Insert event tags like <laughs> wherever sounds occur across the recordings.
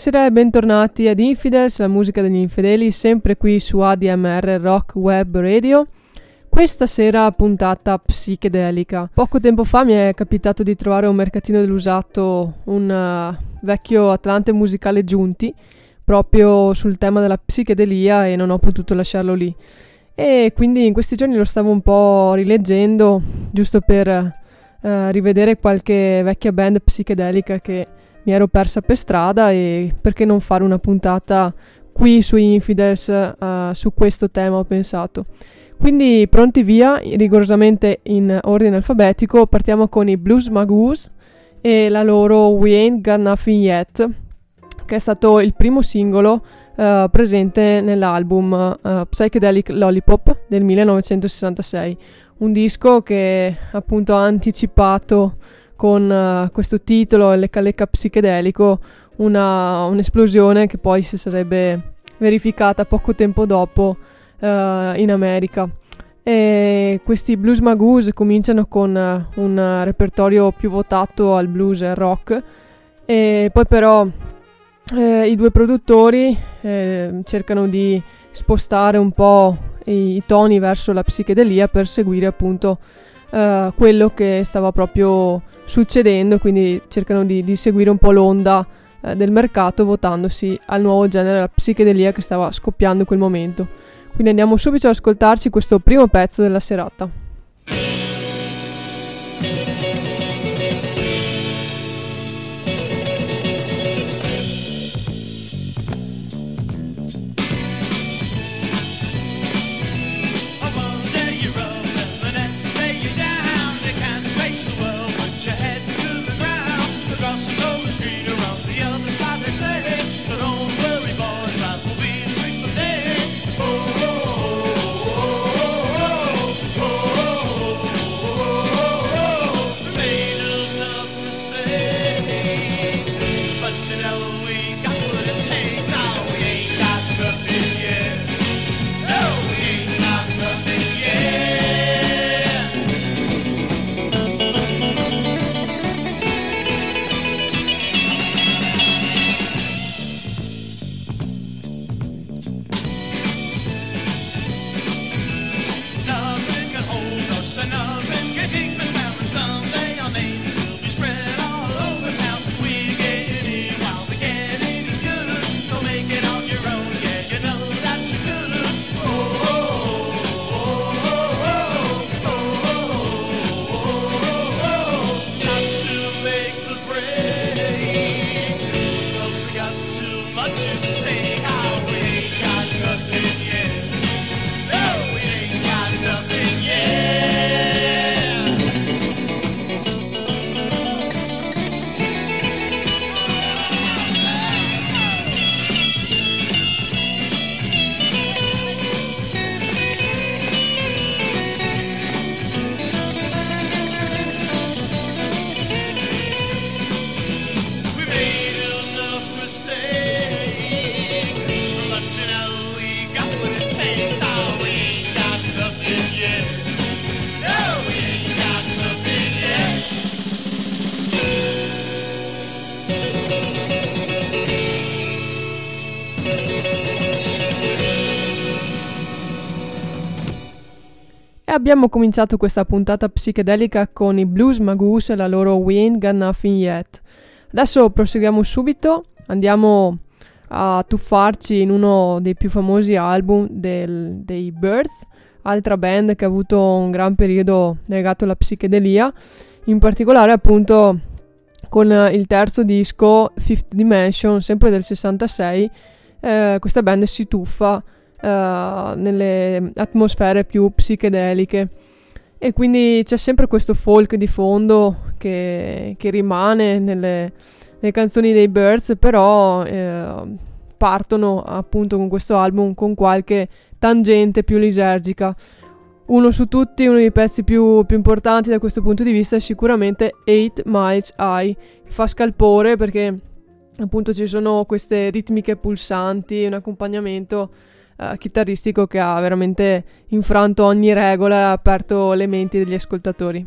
Buonasera e bentornati ad Infidels, la musica degli infedeli, sempre qui su ADMR Rock Web Radio. Questa sera puntata psichedelica. Poco tempo fa mi è capitato di trovare un mercatino dell'usato un uh, vecchio Atlante musicale Giunti proprio sul tema della psichedelia e non ho potuto lasciarlo lì. E quindi in questi giorni lo stavo un po' rileggendo giusto per uh, rivedere qualche vecchia band psichedelica che mi ero persa per strada e perché non fare una puntata qui su Infidels uh, su questo tema ho pensato. Quindi pronti via, rigorosamente in ordine alfabetico, partiamo con i Blues Magoos e la loro We Ain't Got Nothing Yet, che è stato il primo singolo uh, presente nell'album uh, Psychedelic Lollipop del 1966, un disco che appunto ha anticipato con uh, questo titolo, Lecca Lecca psichedelico, una, un'esplosione che poi si sarebbe verificata poco tempo dopo uh, in America. E questi Blues Magoos cominciano con uh, un repertorio più votato al blues e al rock, e poi però eh, i due produttori eh, cercano di spostare un po' i, i, toni verso la psichedelia per seguire appunto uh, quello che stava proprio succedendo, quindi cercano di, di seguire un po' l'onda uh, del mercato votandosi al nuovo genere, la psichedelia che stava scoppiando in quel momento. Quindi andiamo subito ad ascoltarci questo primo pezzo della serata. Abbiamo cominciato questa puntata psichedelica con i Blues Magoose e la loro We Ain't Got Nothing Yet. Adesso proseguiamo subito, andiamo a tuffarci in uno dei più famosi album del, dei Birds, altra band che ha avuto un gran periodo legato alla psichedelia, in particolare appunto con il terzo disco Fifth Dimension, sempre del 66, eh, questa band si tuffa nelle atmosfere più psichedeliche. E quindi c'è sempre questo folk di fondo che, che rimane nelle, nelle, canzoni dei Birds, però eh, partono appunto con questo album con qualche tangente più lisergica. Uno su tutti, uno dei pezzi più, più importanti da questo punto di vista è sicuramente 8 Miles High, fa scalpore perché appunto ci sono queste ritmiche pulsanti, un accompagnamento uh, chitarristico che ha veramente infranto ogni regola e aperto le menti degli ascoltatori.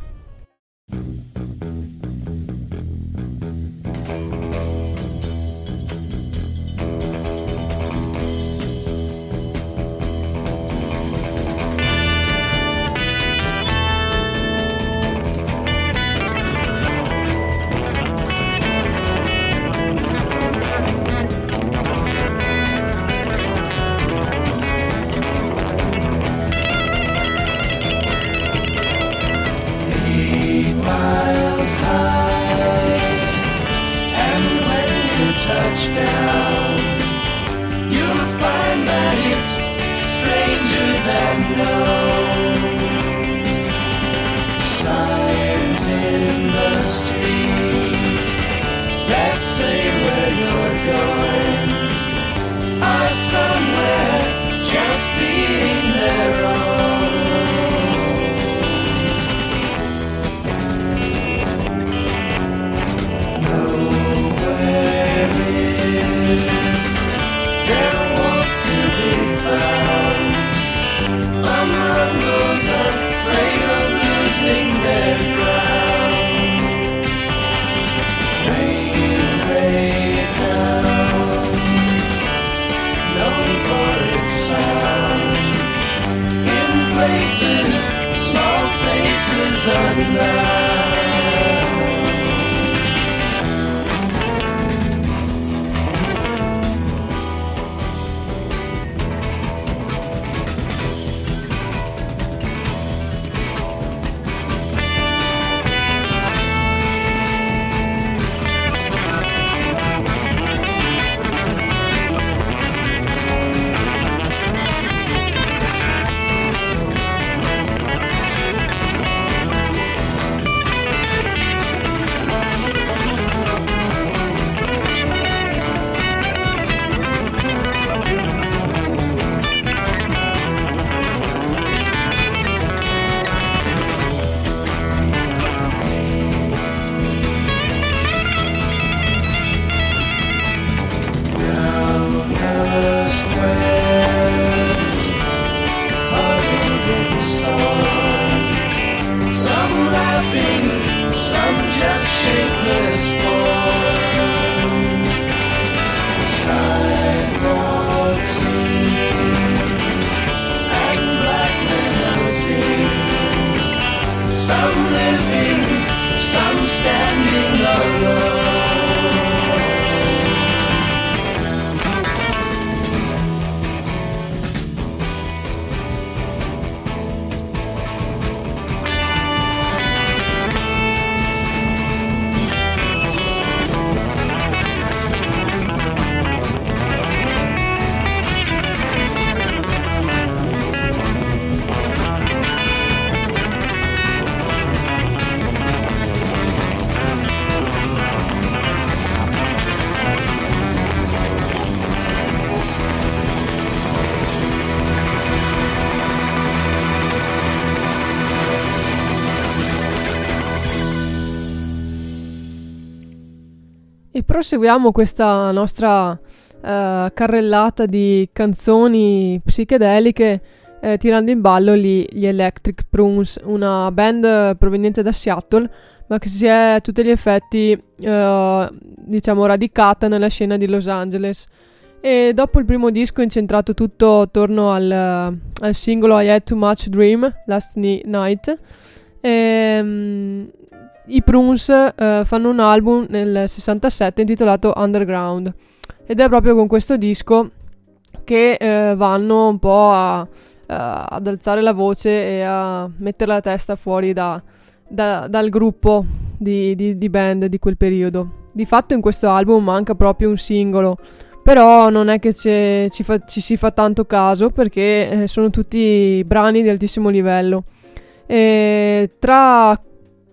Proseguiamo questa nostra uh, carrellata di canzoni psichedeliche eh, tirando in ballo gli, gli, Electric Prunes, una band proveniente da Seattle, ma che si è a tutti gli effetti, uh, diciamo, radicata nella scena di Los Angeles. E dopo il primo disco incentrato tutto attorno al, al singolo I Had Too Much Dream, Last Night, e, um, i Prunes eh, fanno un album nel 67 intitolato Underground ed è proprio con questo disco che eh, vanno un po' a, a, ad alzare la voce e a mettere la testa fuori da, da, dal gruppo di, di, di, band di quel periodo. Di fatto in questo album manca proprio un singolo, però non è che ci, fa, ci, si fa tanto caso perché eh, sono tutti brani di altissimo livello. E tra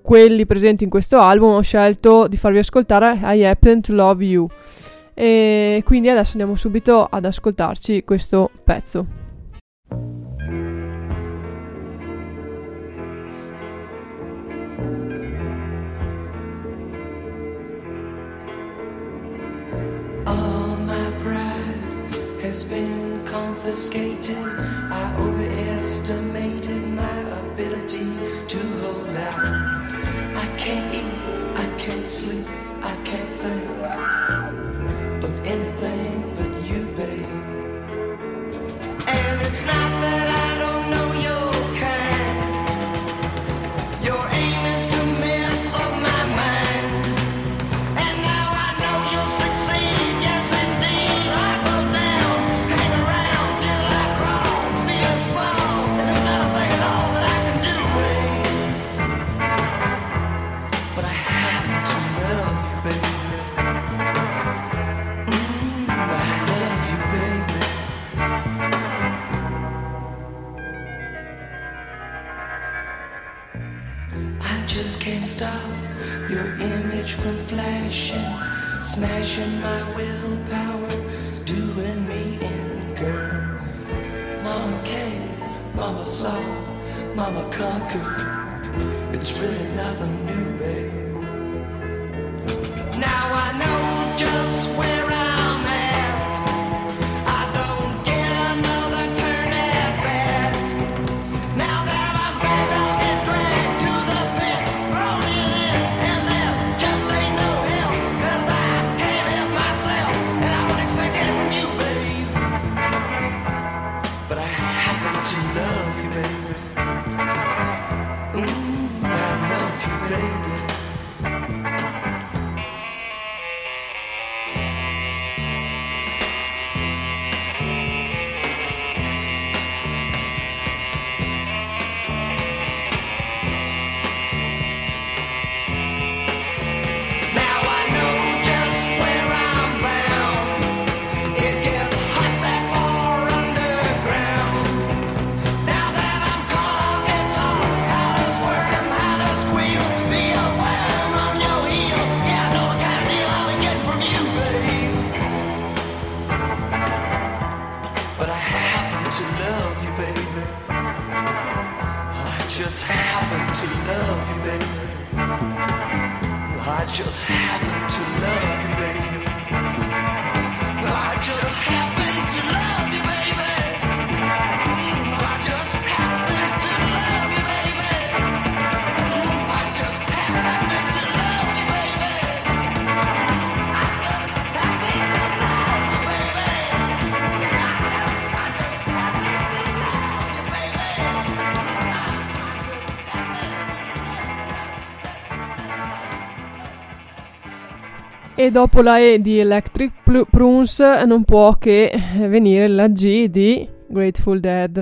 quelli presenti in questo album ho scelto di farvi ascoltare I Happen to Love You. E quindi adesso andiamo subito ad ascoltarci questo pezzo. Has been confiscated. I I can't think of anything but you, babe. And it's not stop your image from flashing, smashing my willpower, doing me in, girl. Mama came, Mama saw, Mama conquered. It's really nothing new, babe. E dopo la E di Electric Prunes non può che venire la G di Grateful Dead.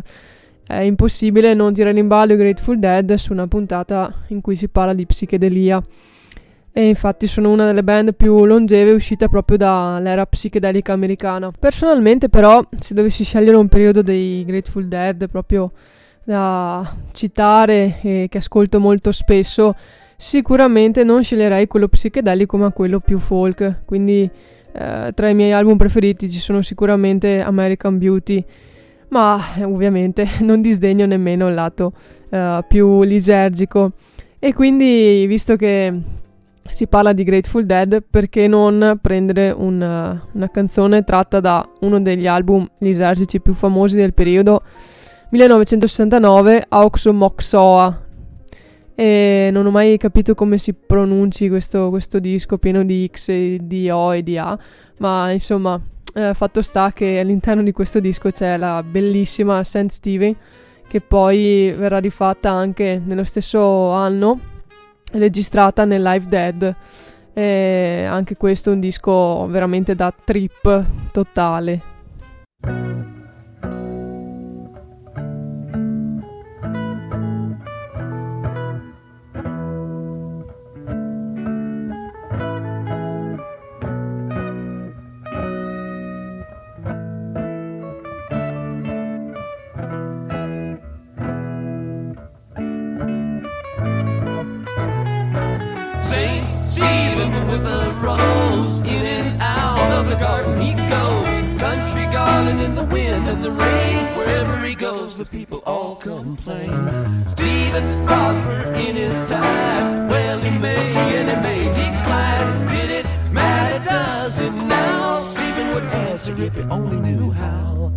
È impossibile non tirare in ballo i Grateful Dead su una puntata in cui si parla di psichedelia. E infatti sono una delle band più longeve uscita proprio dall'era psichedelica americana. Personalmente però, se dovessi scegliere un periodo dei Grateful Dead proprio da citare e che ascolto molto spesso, sicuramente non sceglierei quello psichedelico ma quello più folk. Quindi eh, tra i miei album preferiti ci sono sicuramente American Beauty, ma eh, ovviamente <laughs> non disdegno nemmeno il lato eh, più lisergico. E quindi, visto che si parla di Grateful Dead, perché non prendere una, una canzone tratta da uno degli album lisergici più famosi del periodo, 1969, Auxo Moxoa. E non ho mai capito come si pronunci questo, questo disco pieno di X di O e di A, ma insomma, eh, fatto sta che all'interno di questo disco c'è la bellissima St. Stevie, che poi verrà rifatta anche nello stesso anno, registrata nel Live Dead. E anche questo è un disco veramente da trip totale. Stephen with a rose in and out of the garden he goes. Country garland in the wind and the rain. Wherever he goes, the people all complain. Stephen prospered in his time. Well, he may and he may decline. Did it matter? Does it now? Stephen would answer if he only knew how.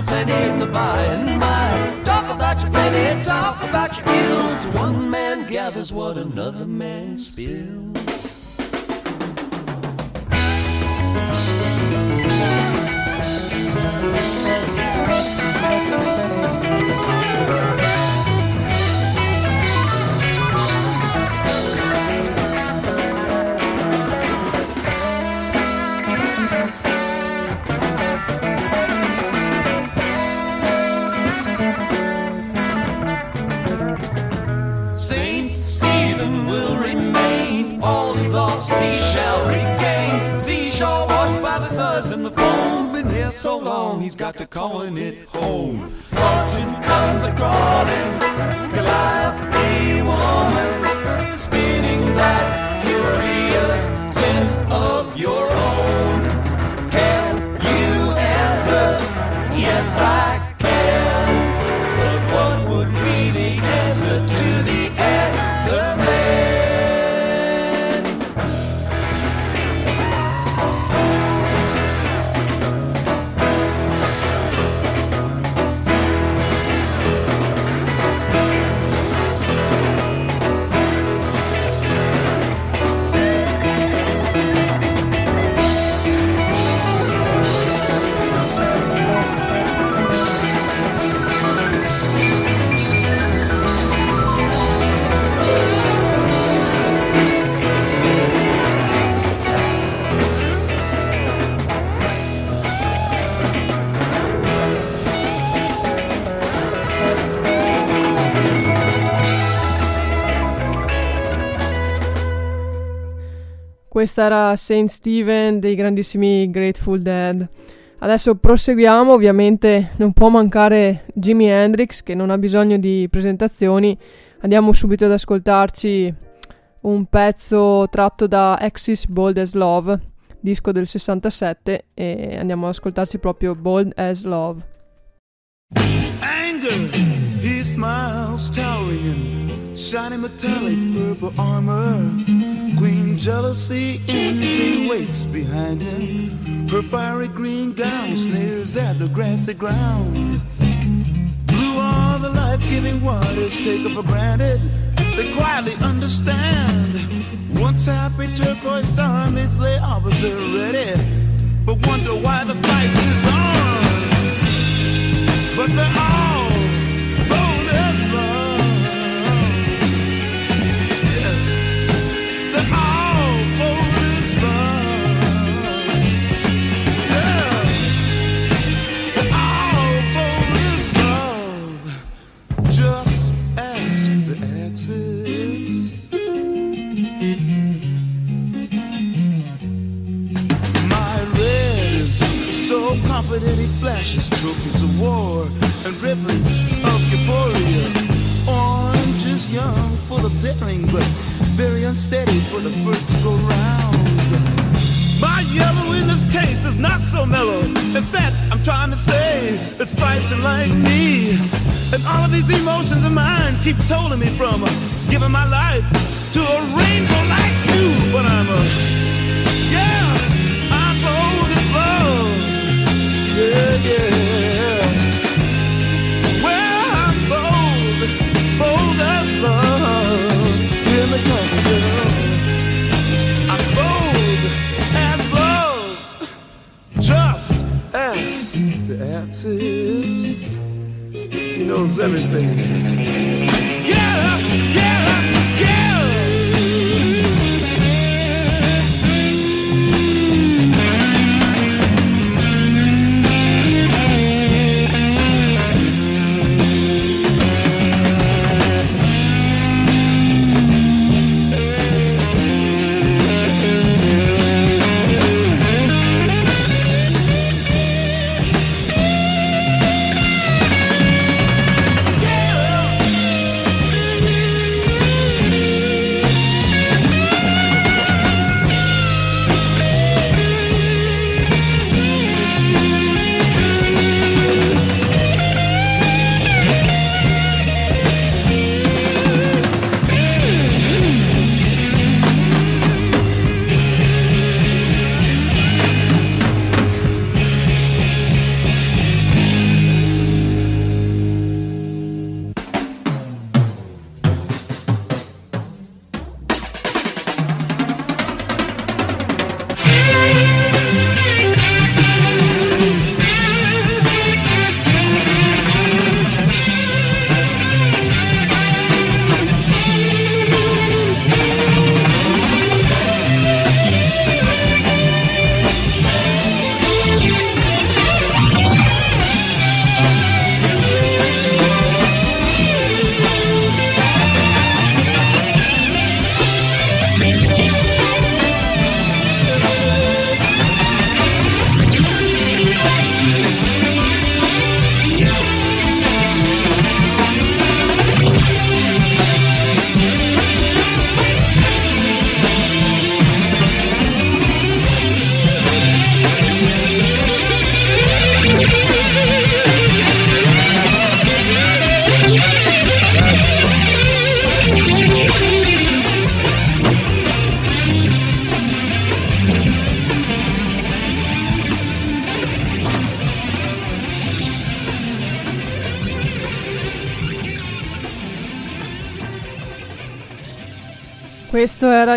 a penny in the by and by. Talk about your penny, talk about your ills. One man gathers what another man spills. To calling it home. Fortune comes a crawling, Calliope woman, spinning that curious sense of your own. Can you answer? Yes, I Questa era Saint Stephen dei grandissimi Grateful Dead. Adesso proseguiamo, ovviamente non può mancare Jimi Hendrix che non ha bisogno di presentazioni. Andiamo subito ad ascoltarci un pezzo tratto da Axis Bold as Love, disco del 67 e andiamo ad ascoltarci proprio Bold as Love. anger. He smiles, towering in shiny metallic purple armor. Jealousy, envy waits behind him. Her fiery green gown sneers at the grassy ground. Blue are the life-giving waters taken for granted. They quietly understand. Once happy turquoise armies lay opposite ready, but wonder why the fight is on. But they're all confident flashes trophies of war and ribbons of euphoria. Orange is young, full of daring, but very unsteady for the first go round. My yellow in this case is not so mellow. In fact, I'm trying to say it's fighting like me. And all of these emotions of mine keep holding me from giving my life to a rainbow knows everything.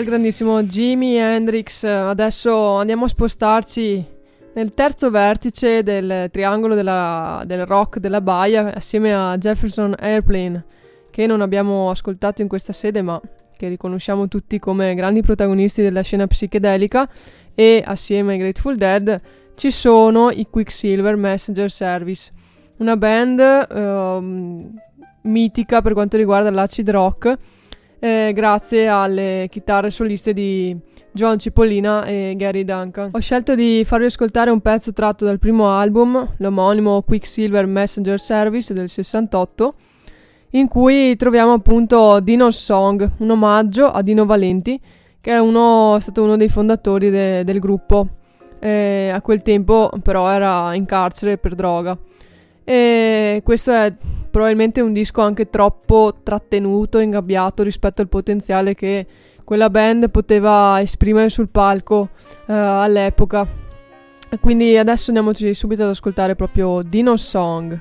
Il grandissimo Jimi Hendrix. Adesso andiamo a spostarci nel terzo vertice del triangolo della, del rock della Baia assieme a Jefferson Airplane, che non abbiamo ascoltato in questa sede ma che riconosciamo tutti come grandi protagonisti della scena psichedelica e assieme ai Grateful Dead ci sono i Quicksilver Messenger Service, una band uh, mitica per quanto riguarda l'acid rock eh, grazie alle chitarre soliste di John Cipollina e Gary Duncan. Ho scelto di farvi ascoltare un pezzo tratto dal primo album, l'omonimo Quicksilver Messenger Service del 68, in cui troviamo appunto Dino's Song, un omaggio a Dino Valenti, che è, uno, è stato uno dei fondatori de, del gruppo. Eh, a quel tempo però era in carcere per droga. E questo è probabilmente un disco anche troppo trattenuto, ingabbiato rispetto al potenziale che quella band poteva esprimere sul palco uh, all'epoca. Quindi adesso andiamoci subito ad ascoltare proprio Dino Song.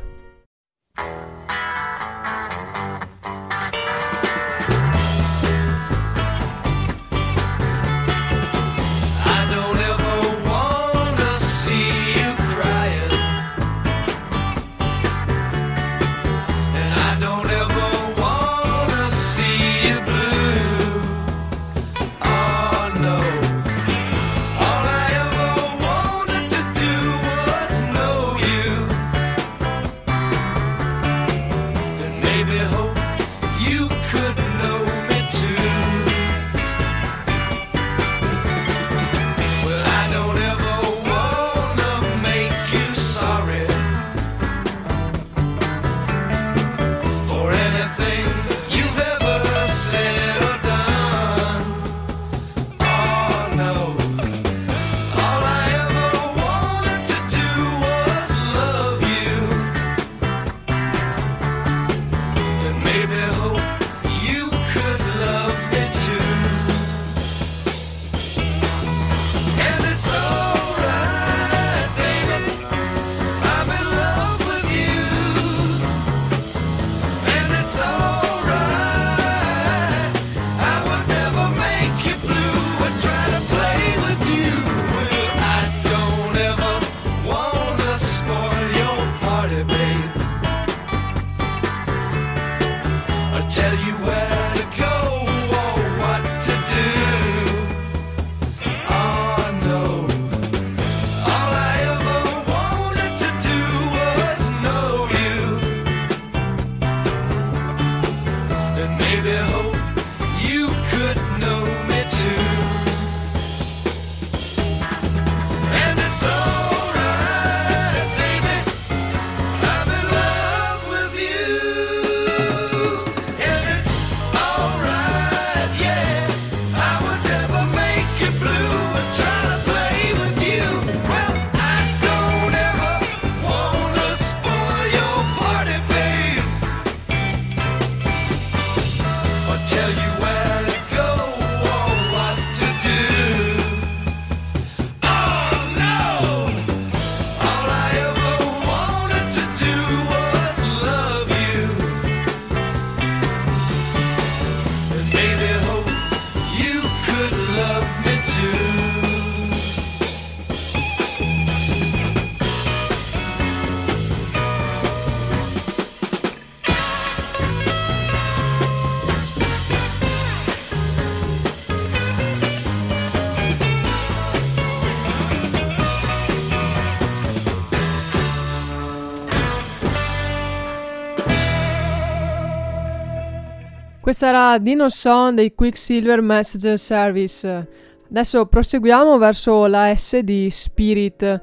Questa era Dino Son dei Quicksilver Messenger Service. Adesso proseguiamo verso la S di Spirit.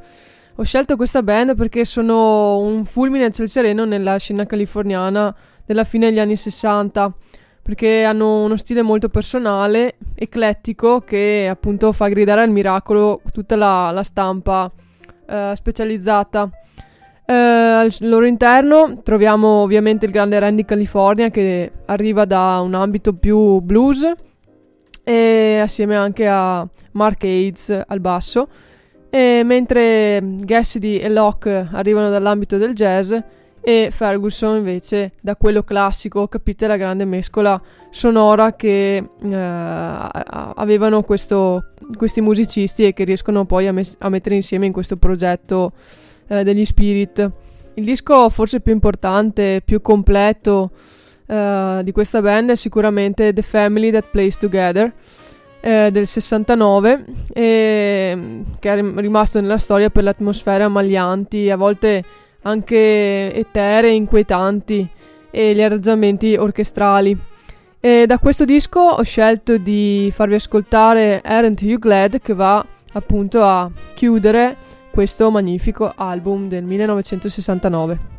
Ho scelto questa band perché sono un fulmine a ciel sereno nella scena californiana della fine degli anni 60 perché hanno uno stile molto personale, eclettico, che appunto fa gridare al miracolo tutta la, la stampa eh, specializzata. Eh, al loro interno troviamo ovviamente il grande Randy California che arriva da un ambito più blues e assieme anche a Mark Aids al basso, e mentre Cassidy e Locke arrivano dall'ambito del jazz e Ferguson invece da quello classico, capite la grande mescola sonora che eh, avevano questo, questi musicisti e che riescono poi a, mes- a, mettere insieme in questo progetto eh, degli Spirit. Il disco forse più importante, più completo eh, di questa band è sicuramente The Family That Plays Together eh, del 69 e, che è rimasto nella storia per le atmosfere ammaglianti, a volte anche eteree, inquietanti e gli arrangiamenti orchestrali. E da questo disco ho scelto di farvi ascoltare Aren't You Glad che va appunto a chiudere questo magnifico album del 1969.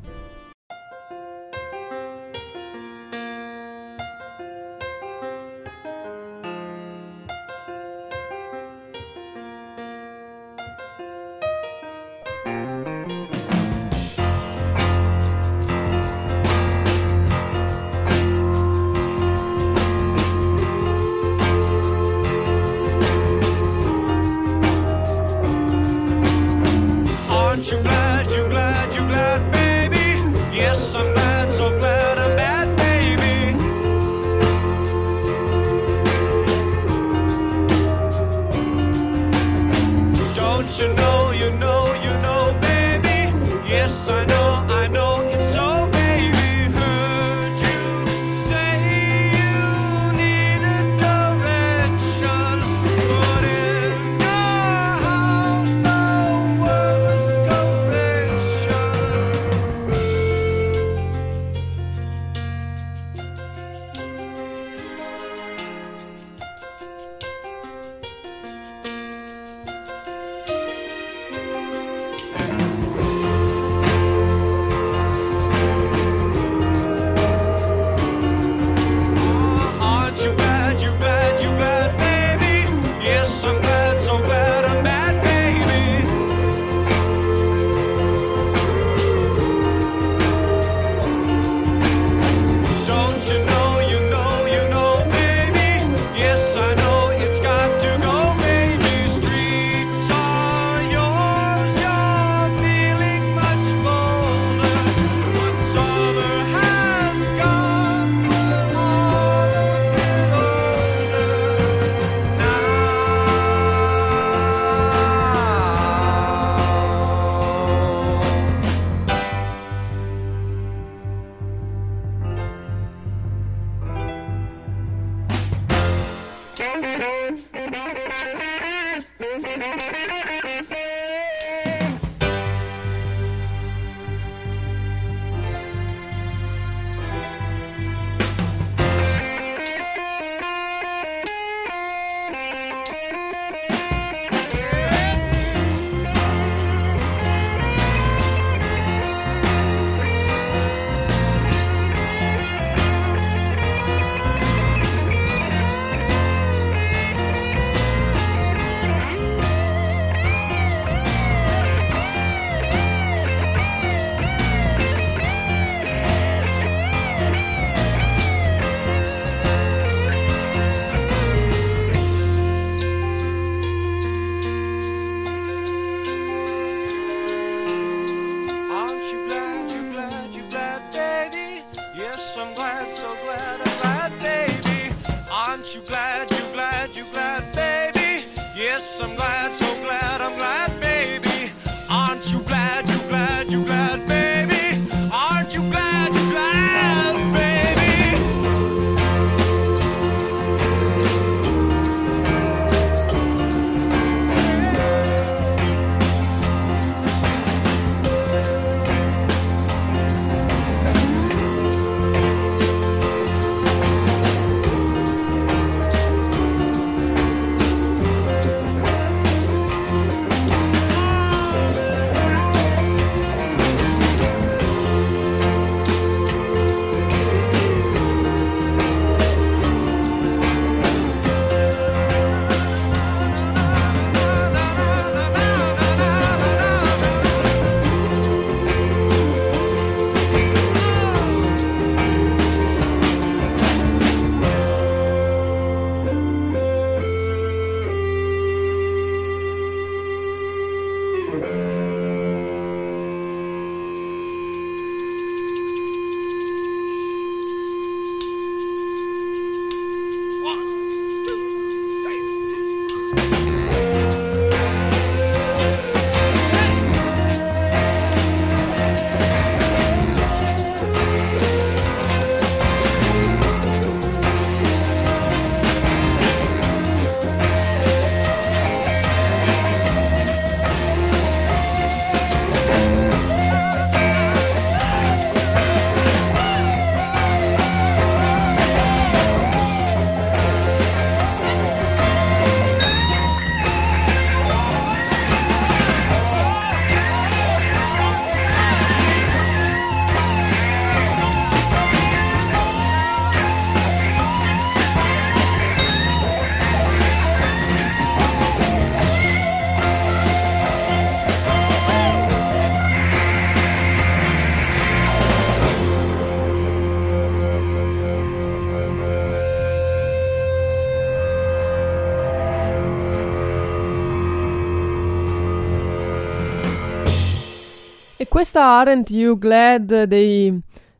Questa Aren't You Glad dei,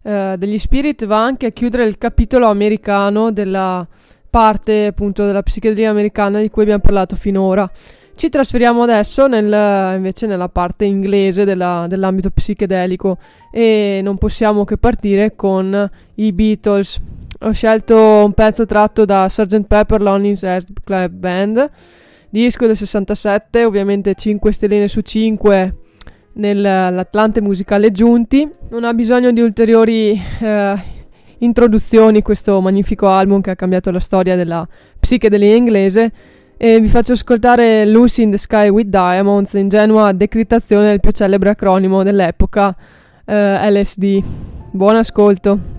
eh, degli Spirit va anche a chiudere il capitolo americano della parte appunto della psichedelia americana di cui abbiamo parlato finora. Ci trasferiamo adesso nel, invece nella parte inglese della, dell'ambito psichedelico e non possiamo che partire con i Beatles. Ho scelto un pezzo tratto da Sgt. Pepper Lonely's Hearts Club Band, disco del 67, ovviamente 5 stelline su 5 nell'Atlante musicale Giunti. Non ha bisogno di ulteriori eh, introduzioni questo magnifico album che ha cambiato la storia della psichedelia inglese e vi faccio ascoltare Lucy in the Sky with Diamonds, ingenua decrittazione del più celebre acronimo dell'epoca eh, LSD. Buon ascolto.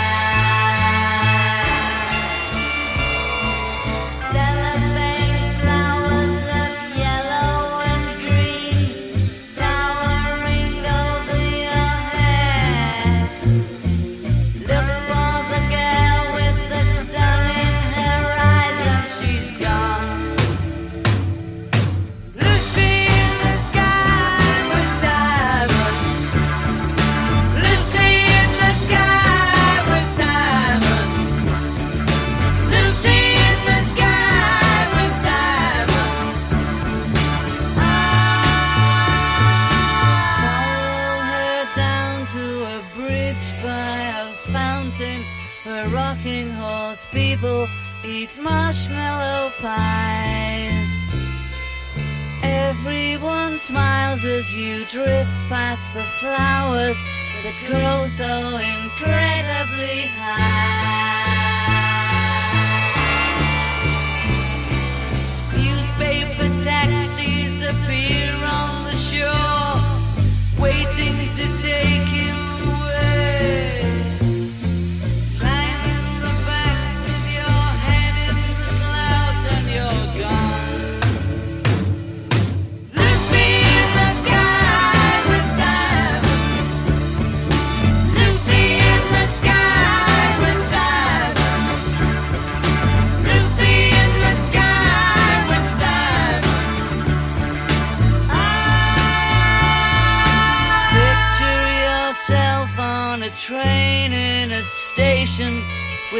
Marshmallow. Everyone smiles as you drift past the flowers that grow so incredibly high. Newspaper taxis appear on the shore, waiting to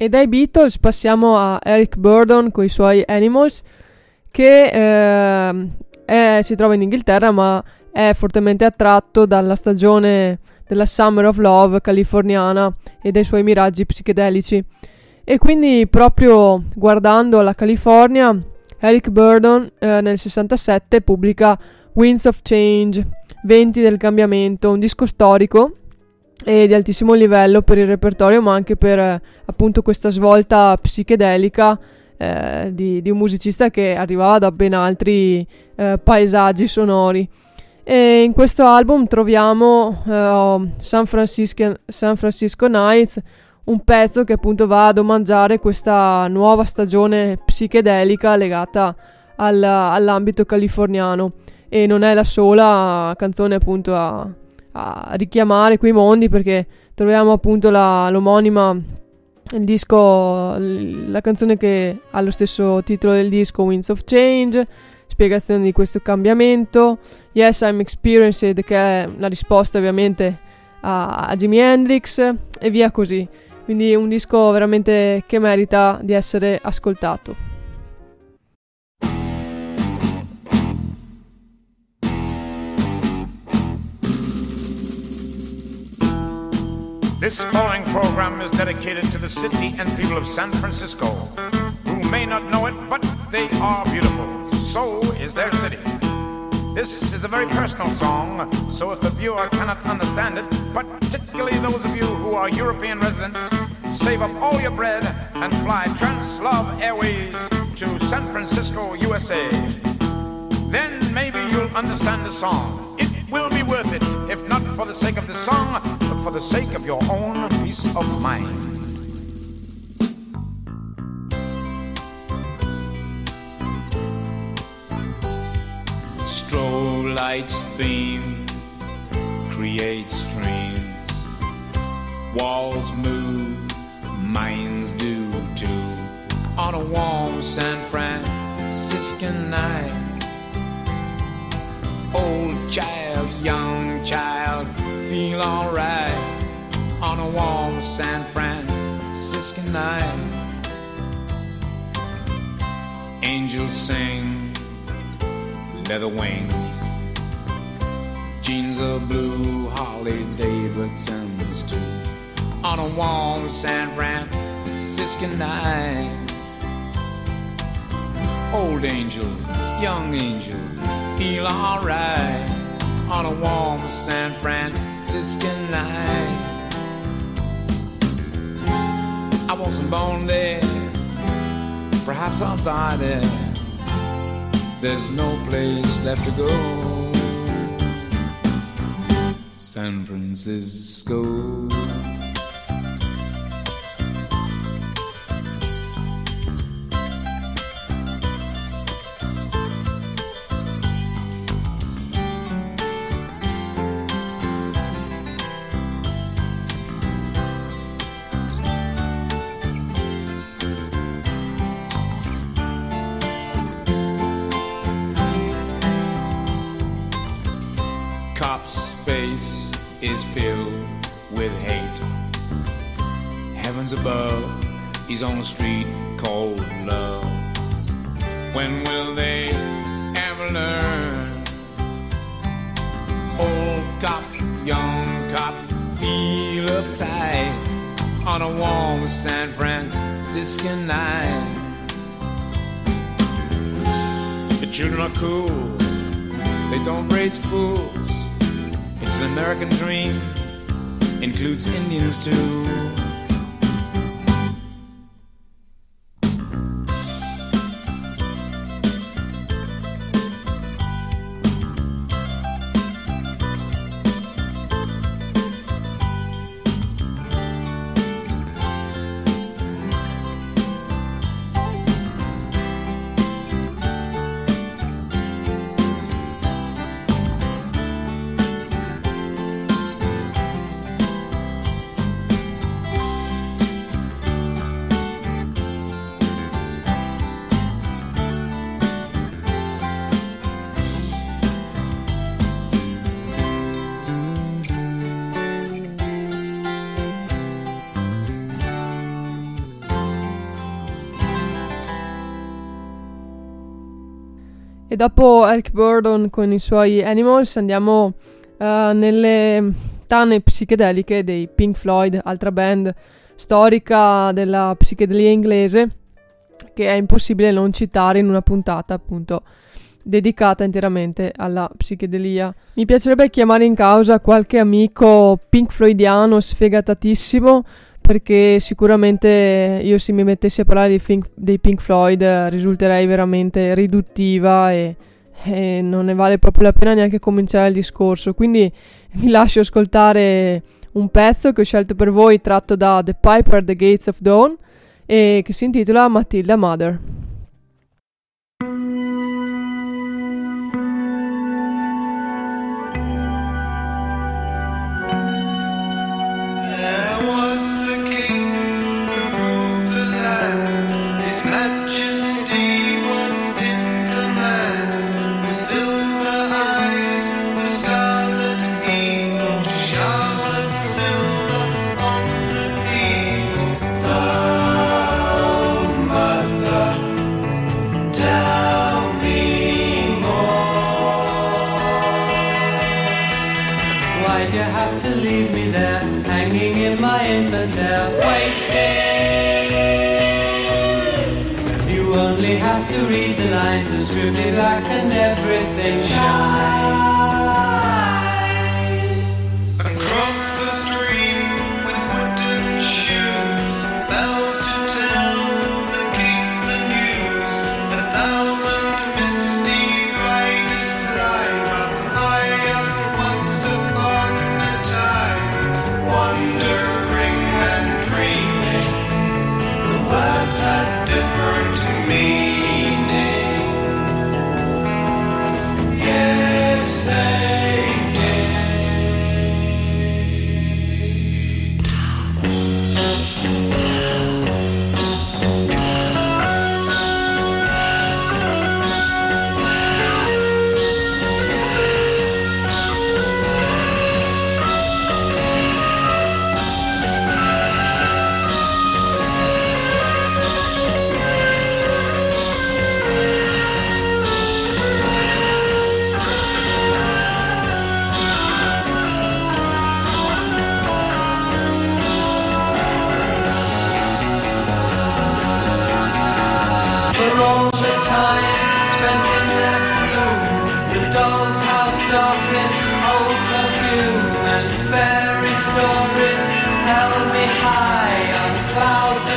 E dai Beatles passiamo a Eric Burdon con i suoi Animals, che ehm, è- si trova in Inghilterra ma è fortemente attratto dalla stagione della Summer of Love californiana e dai suoi miraggi psichedelici. E quindi proprio guardando la California, Eric Burdon eh, nel 67 pubblica Winds of Change, Venti del cambiamento, un disco storico e di altissimo livello per il repertorio, ma anche per eh, appunto questa svolta psichedelica eh, di, di un musicista che arrivava da ben altri eh, paesaggi sonori. E in questo album troviamo eh, San, Francisco, San Francisco Nights, un pezzo che appunto va ad omaggiare questa nuova stagione psichedelica legata al, all'ambito californiano e non è la sola canzone appunto a, a richiamare quei mondi perché troviamo appunto la, l'omonima il disco la canzone che ha lo stesso titolo del disco Winds of Change spiegazione di questo cambiamento Yes I'm Experienced che è la risposta ovviamente a, a Jimi Hendrix e via così quindi un disco veramente che merita di essere ascoltato. This following program is dedicated to the city and people of San Francisco, who may not know it, but they are beautiful. So is their city. This is a very personal song, so if the viewer cannot understand it, particularly those of you who are European residents, save up all your bread and fly Translove Airways to San Francisco, USA. Then maybe you'll understand the song. It will be worth it, if not for the sake of the song, but for the sake of your own peace of mind. Strobe lights beam, create streams. Walls move, minds do too. On a warm San Franciscan night. Child, young child, feel alright. On a warm San Franciscan night. Angels sing leather wings. Jeans of blue, Harley Davidson's too. On a warm San Franciscan night. Old angel, young angel, feel alright. On a warm San Franciscan night. I wasn't born there, perhaps I'll die there. There's no place left to go. San Francisco. Dopo Eric Burdon con i suoi Animals andiamo eh, nelle tane psichedeliche dei Pink Floyd, altra band storica della psichedelia inglese che è impossibile non citare in una puntata appunto dedicata interamente alla psichedelia. Mi piacerebbe chiamare in causa qualche amico pink floydiano sfegatatissimo perché sicuramente io se mi mettessi a parlare dei, Pink, dei Pink Floyd eh, risulterei veramente riduttiva e, e non ne vale proprio la pena neanche cominciare il discorso. Quindi vi lascio ascoltare un pezzo che ho scelto per voi tratto da The Piper The Gates of Dawn e che si intitola Matilda Mother.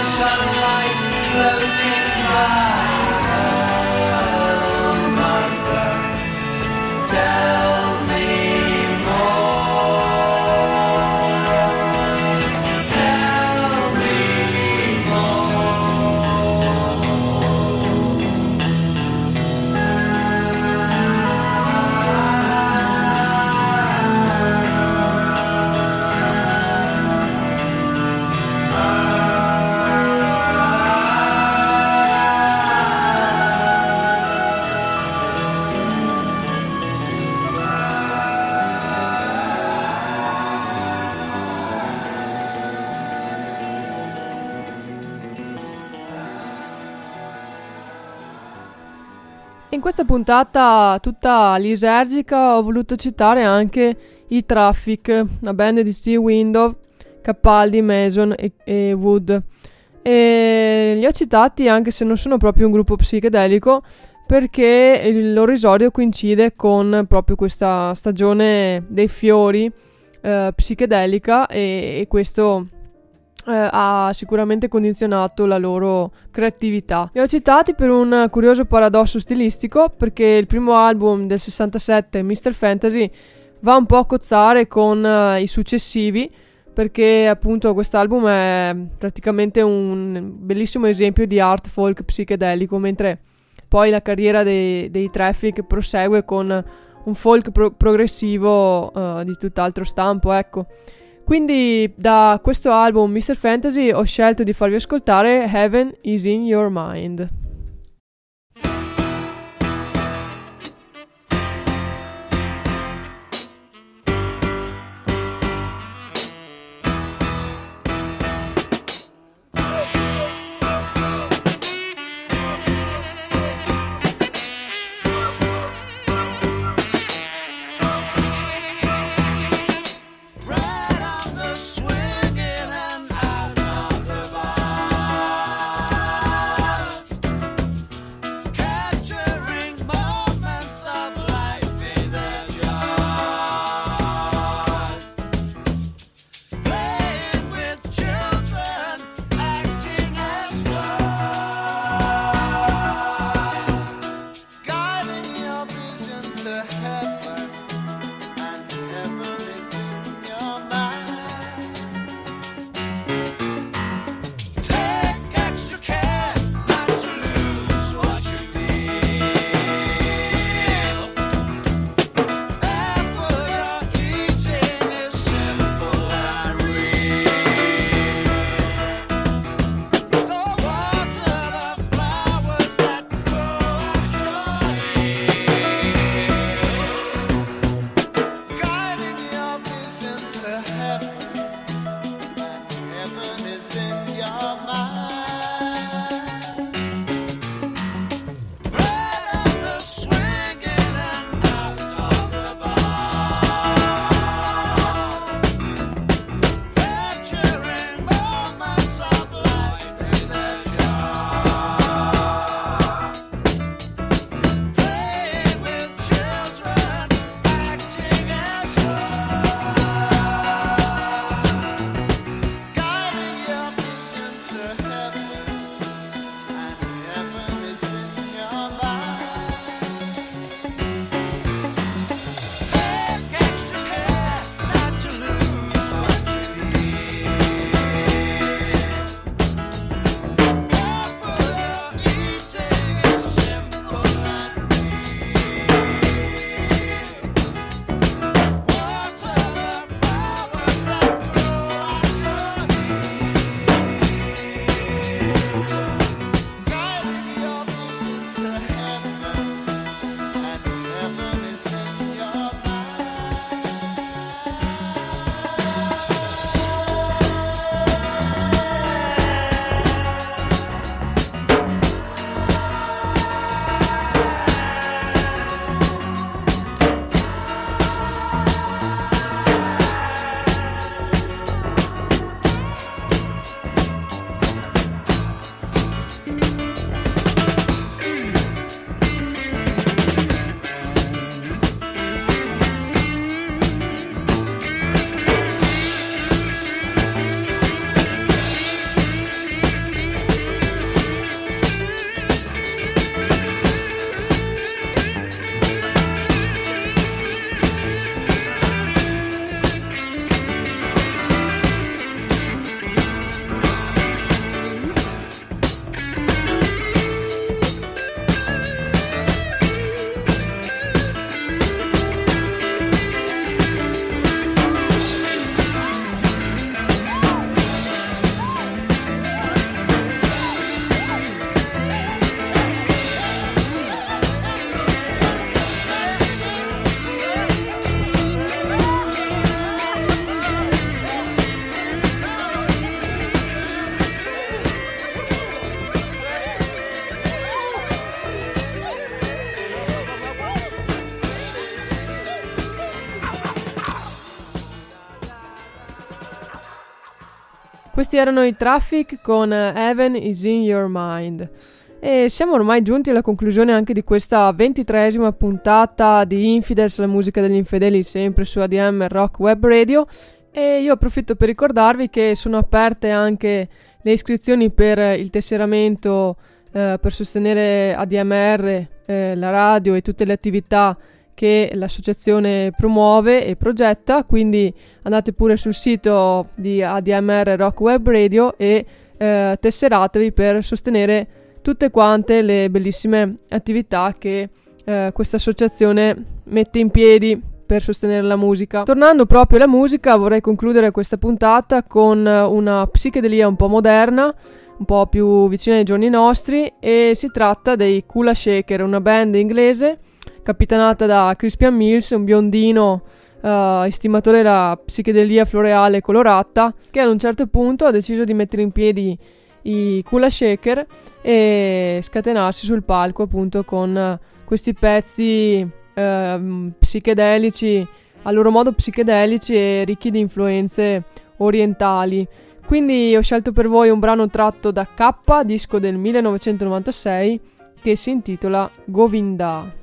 Sunlight floating by. Questa puntata tutta lisergica ho voluto citare anche i Traffic, la band di Steve Window, Capaldi, Mason e, e Wood. E li ho citati anche se non sono proprio un gruppo psichedelico perché il loro esordio coincide con proprio questa stagione dei fiori eh, psichedelica e, e questo eh, ha sicuramente condizionato la loro creatività. Li ho citati per un curioso paradosso stilistico perché il primo album del 67, Mr. Fantasy, va un po' a cozzare con eh, i successivi perché appunto quest'album è praticamente un bellissimo esempio di art folk psichedelico mentre poi la carriera dei, dei Traffic prosegue con un folk pro- progressivo eh, di tutt'altro stampo, ecco. Quindi da questo album Mr. Fantasy ho scelto di farvi ascoltare Heaven is in Your Mind. Questi erano i Traffic con eh, Heaven is in Your Mind. E siamo ormai giunti alla conclusione anche di questa ventitresima puntata di Infidels, la musica degli infedeli, sempre su ADM Rock Web Radio. E io approfitto per ricordarvi che sono aperte anche le iscrizioni per il tesseramento eh, per sostenere ADMR, eh, la radio e tutte le attività che l'associazione promuove e progetta, quindi andate pure sul sito di ADMR Rock Web Radio e eh, tesseratevi per sostenere tutte quante le bellissime attività che eh, questa associazione mette in piedi per sostenere la musica. Tornando proprio alla musica, vorrei concludere questa puntata con una psichedelia un po' moderna, un po' più vicina ai giorni nostri e si tratta dei Kula Shaker, una band inglese capitanata da Crispian Mills, un biondino uh, estimatore della psichedelia floreale colorata, che ad un certo punto ha deciso di mettere in piedi i Kula Shaker e scatenarsi sul palco appunto con questi pezzi uh, psichedelici, a loro modo psichedelici e ricchi di influenze orientali. Quindi ho scelto per voi un brano tratto da K, disco del 1996, che si intitola Govinda.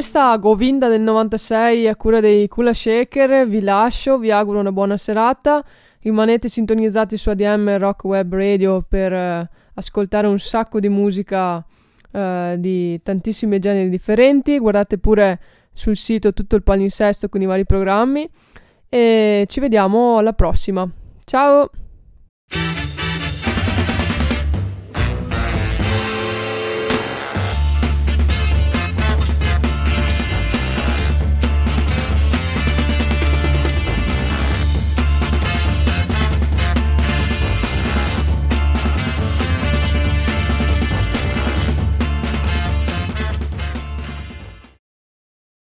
Questa Govinda del 96 a cura dei Kula Shaker vi lascio, vi auguro una buona serata. Rimanete sintonizzati su ADM Rock Web Radio per eh, ascoltare un sacco di musica eh, di tantissimi generi differenti. Guardate pure sul sito tutto il palinsesto con i vari programmi. E ci vediamo alla prossima. Ciao!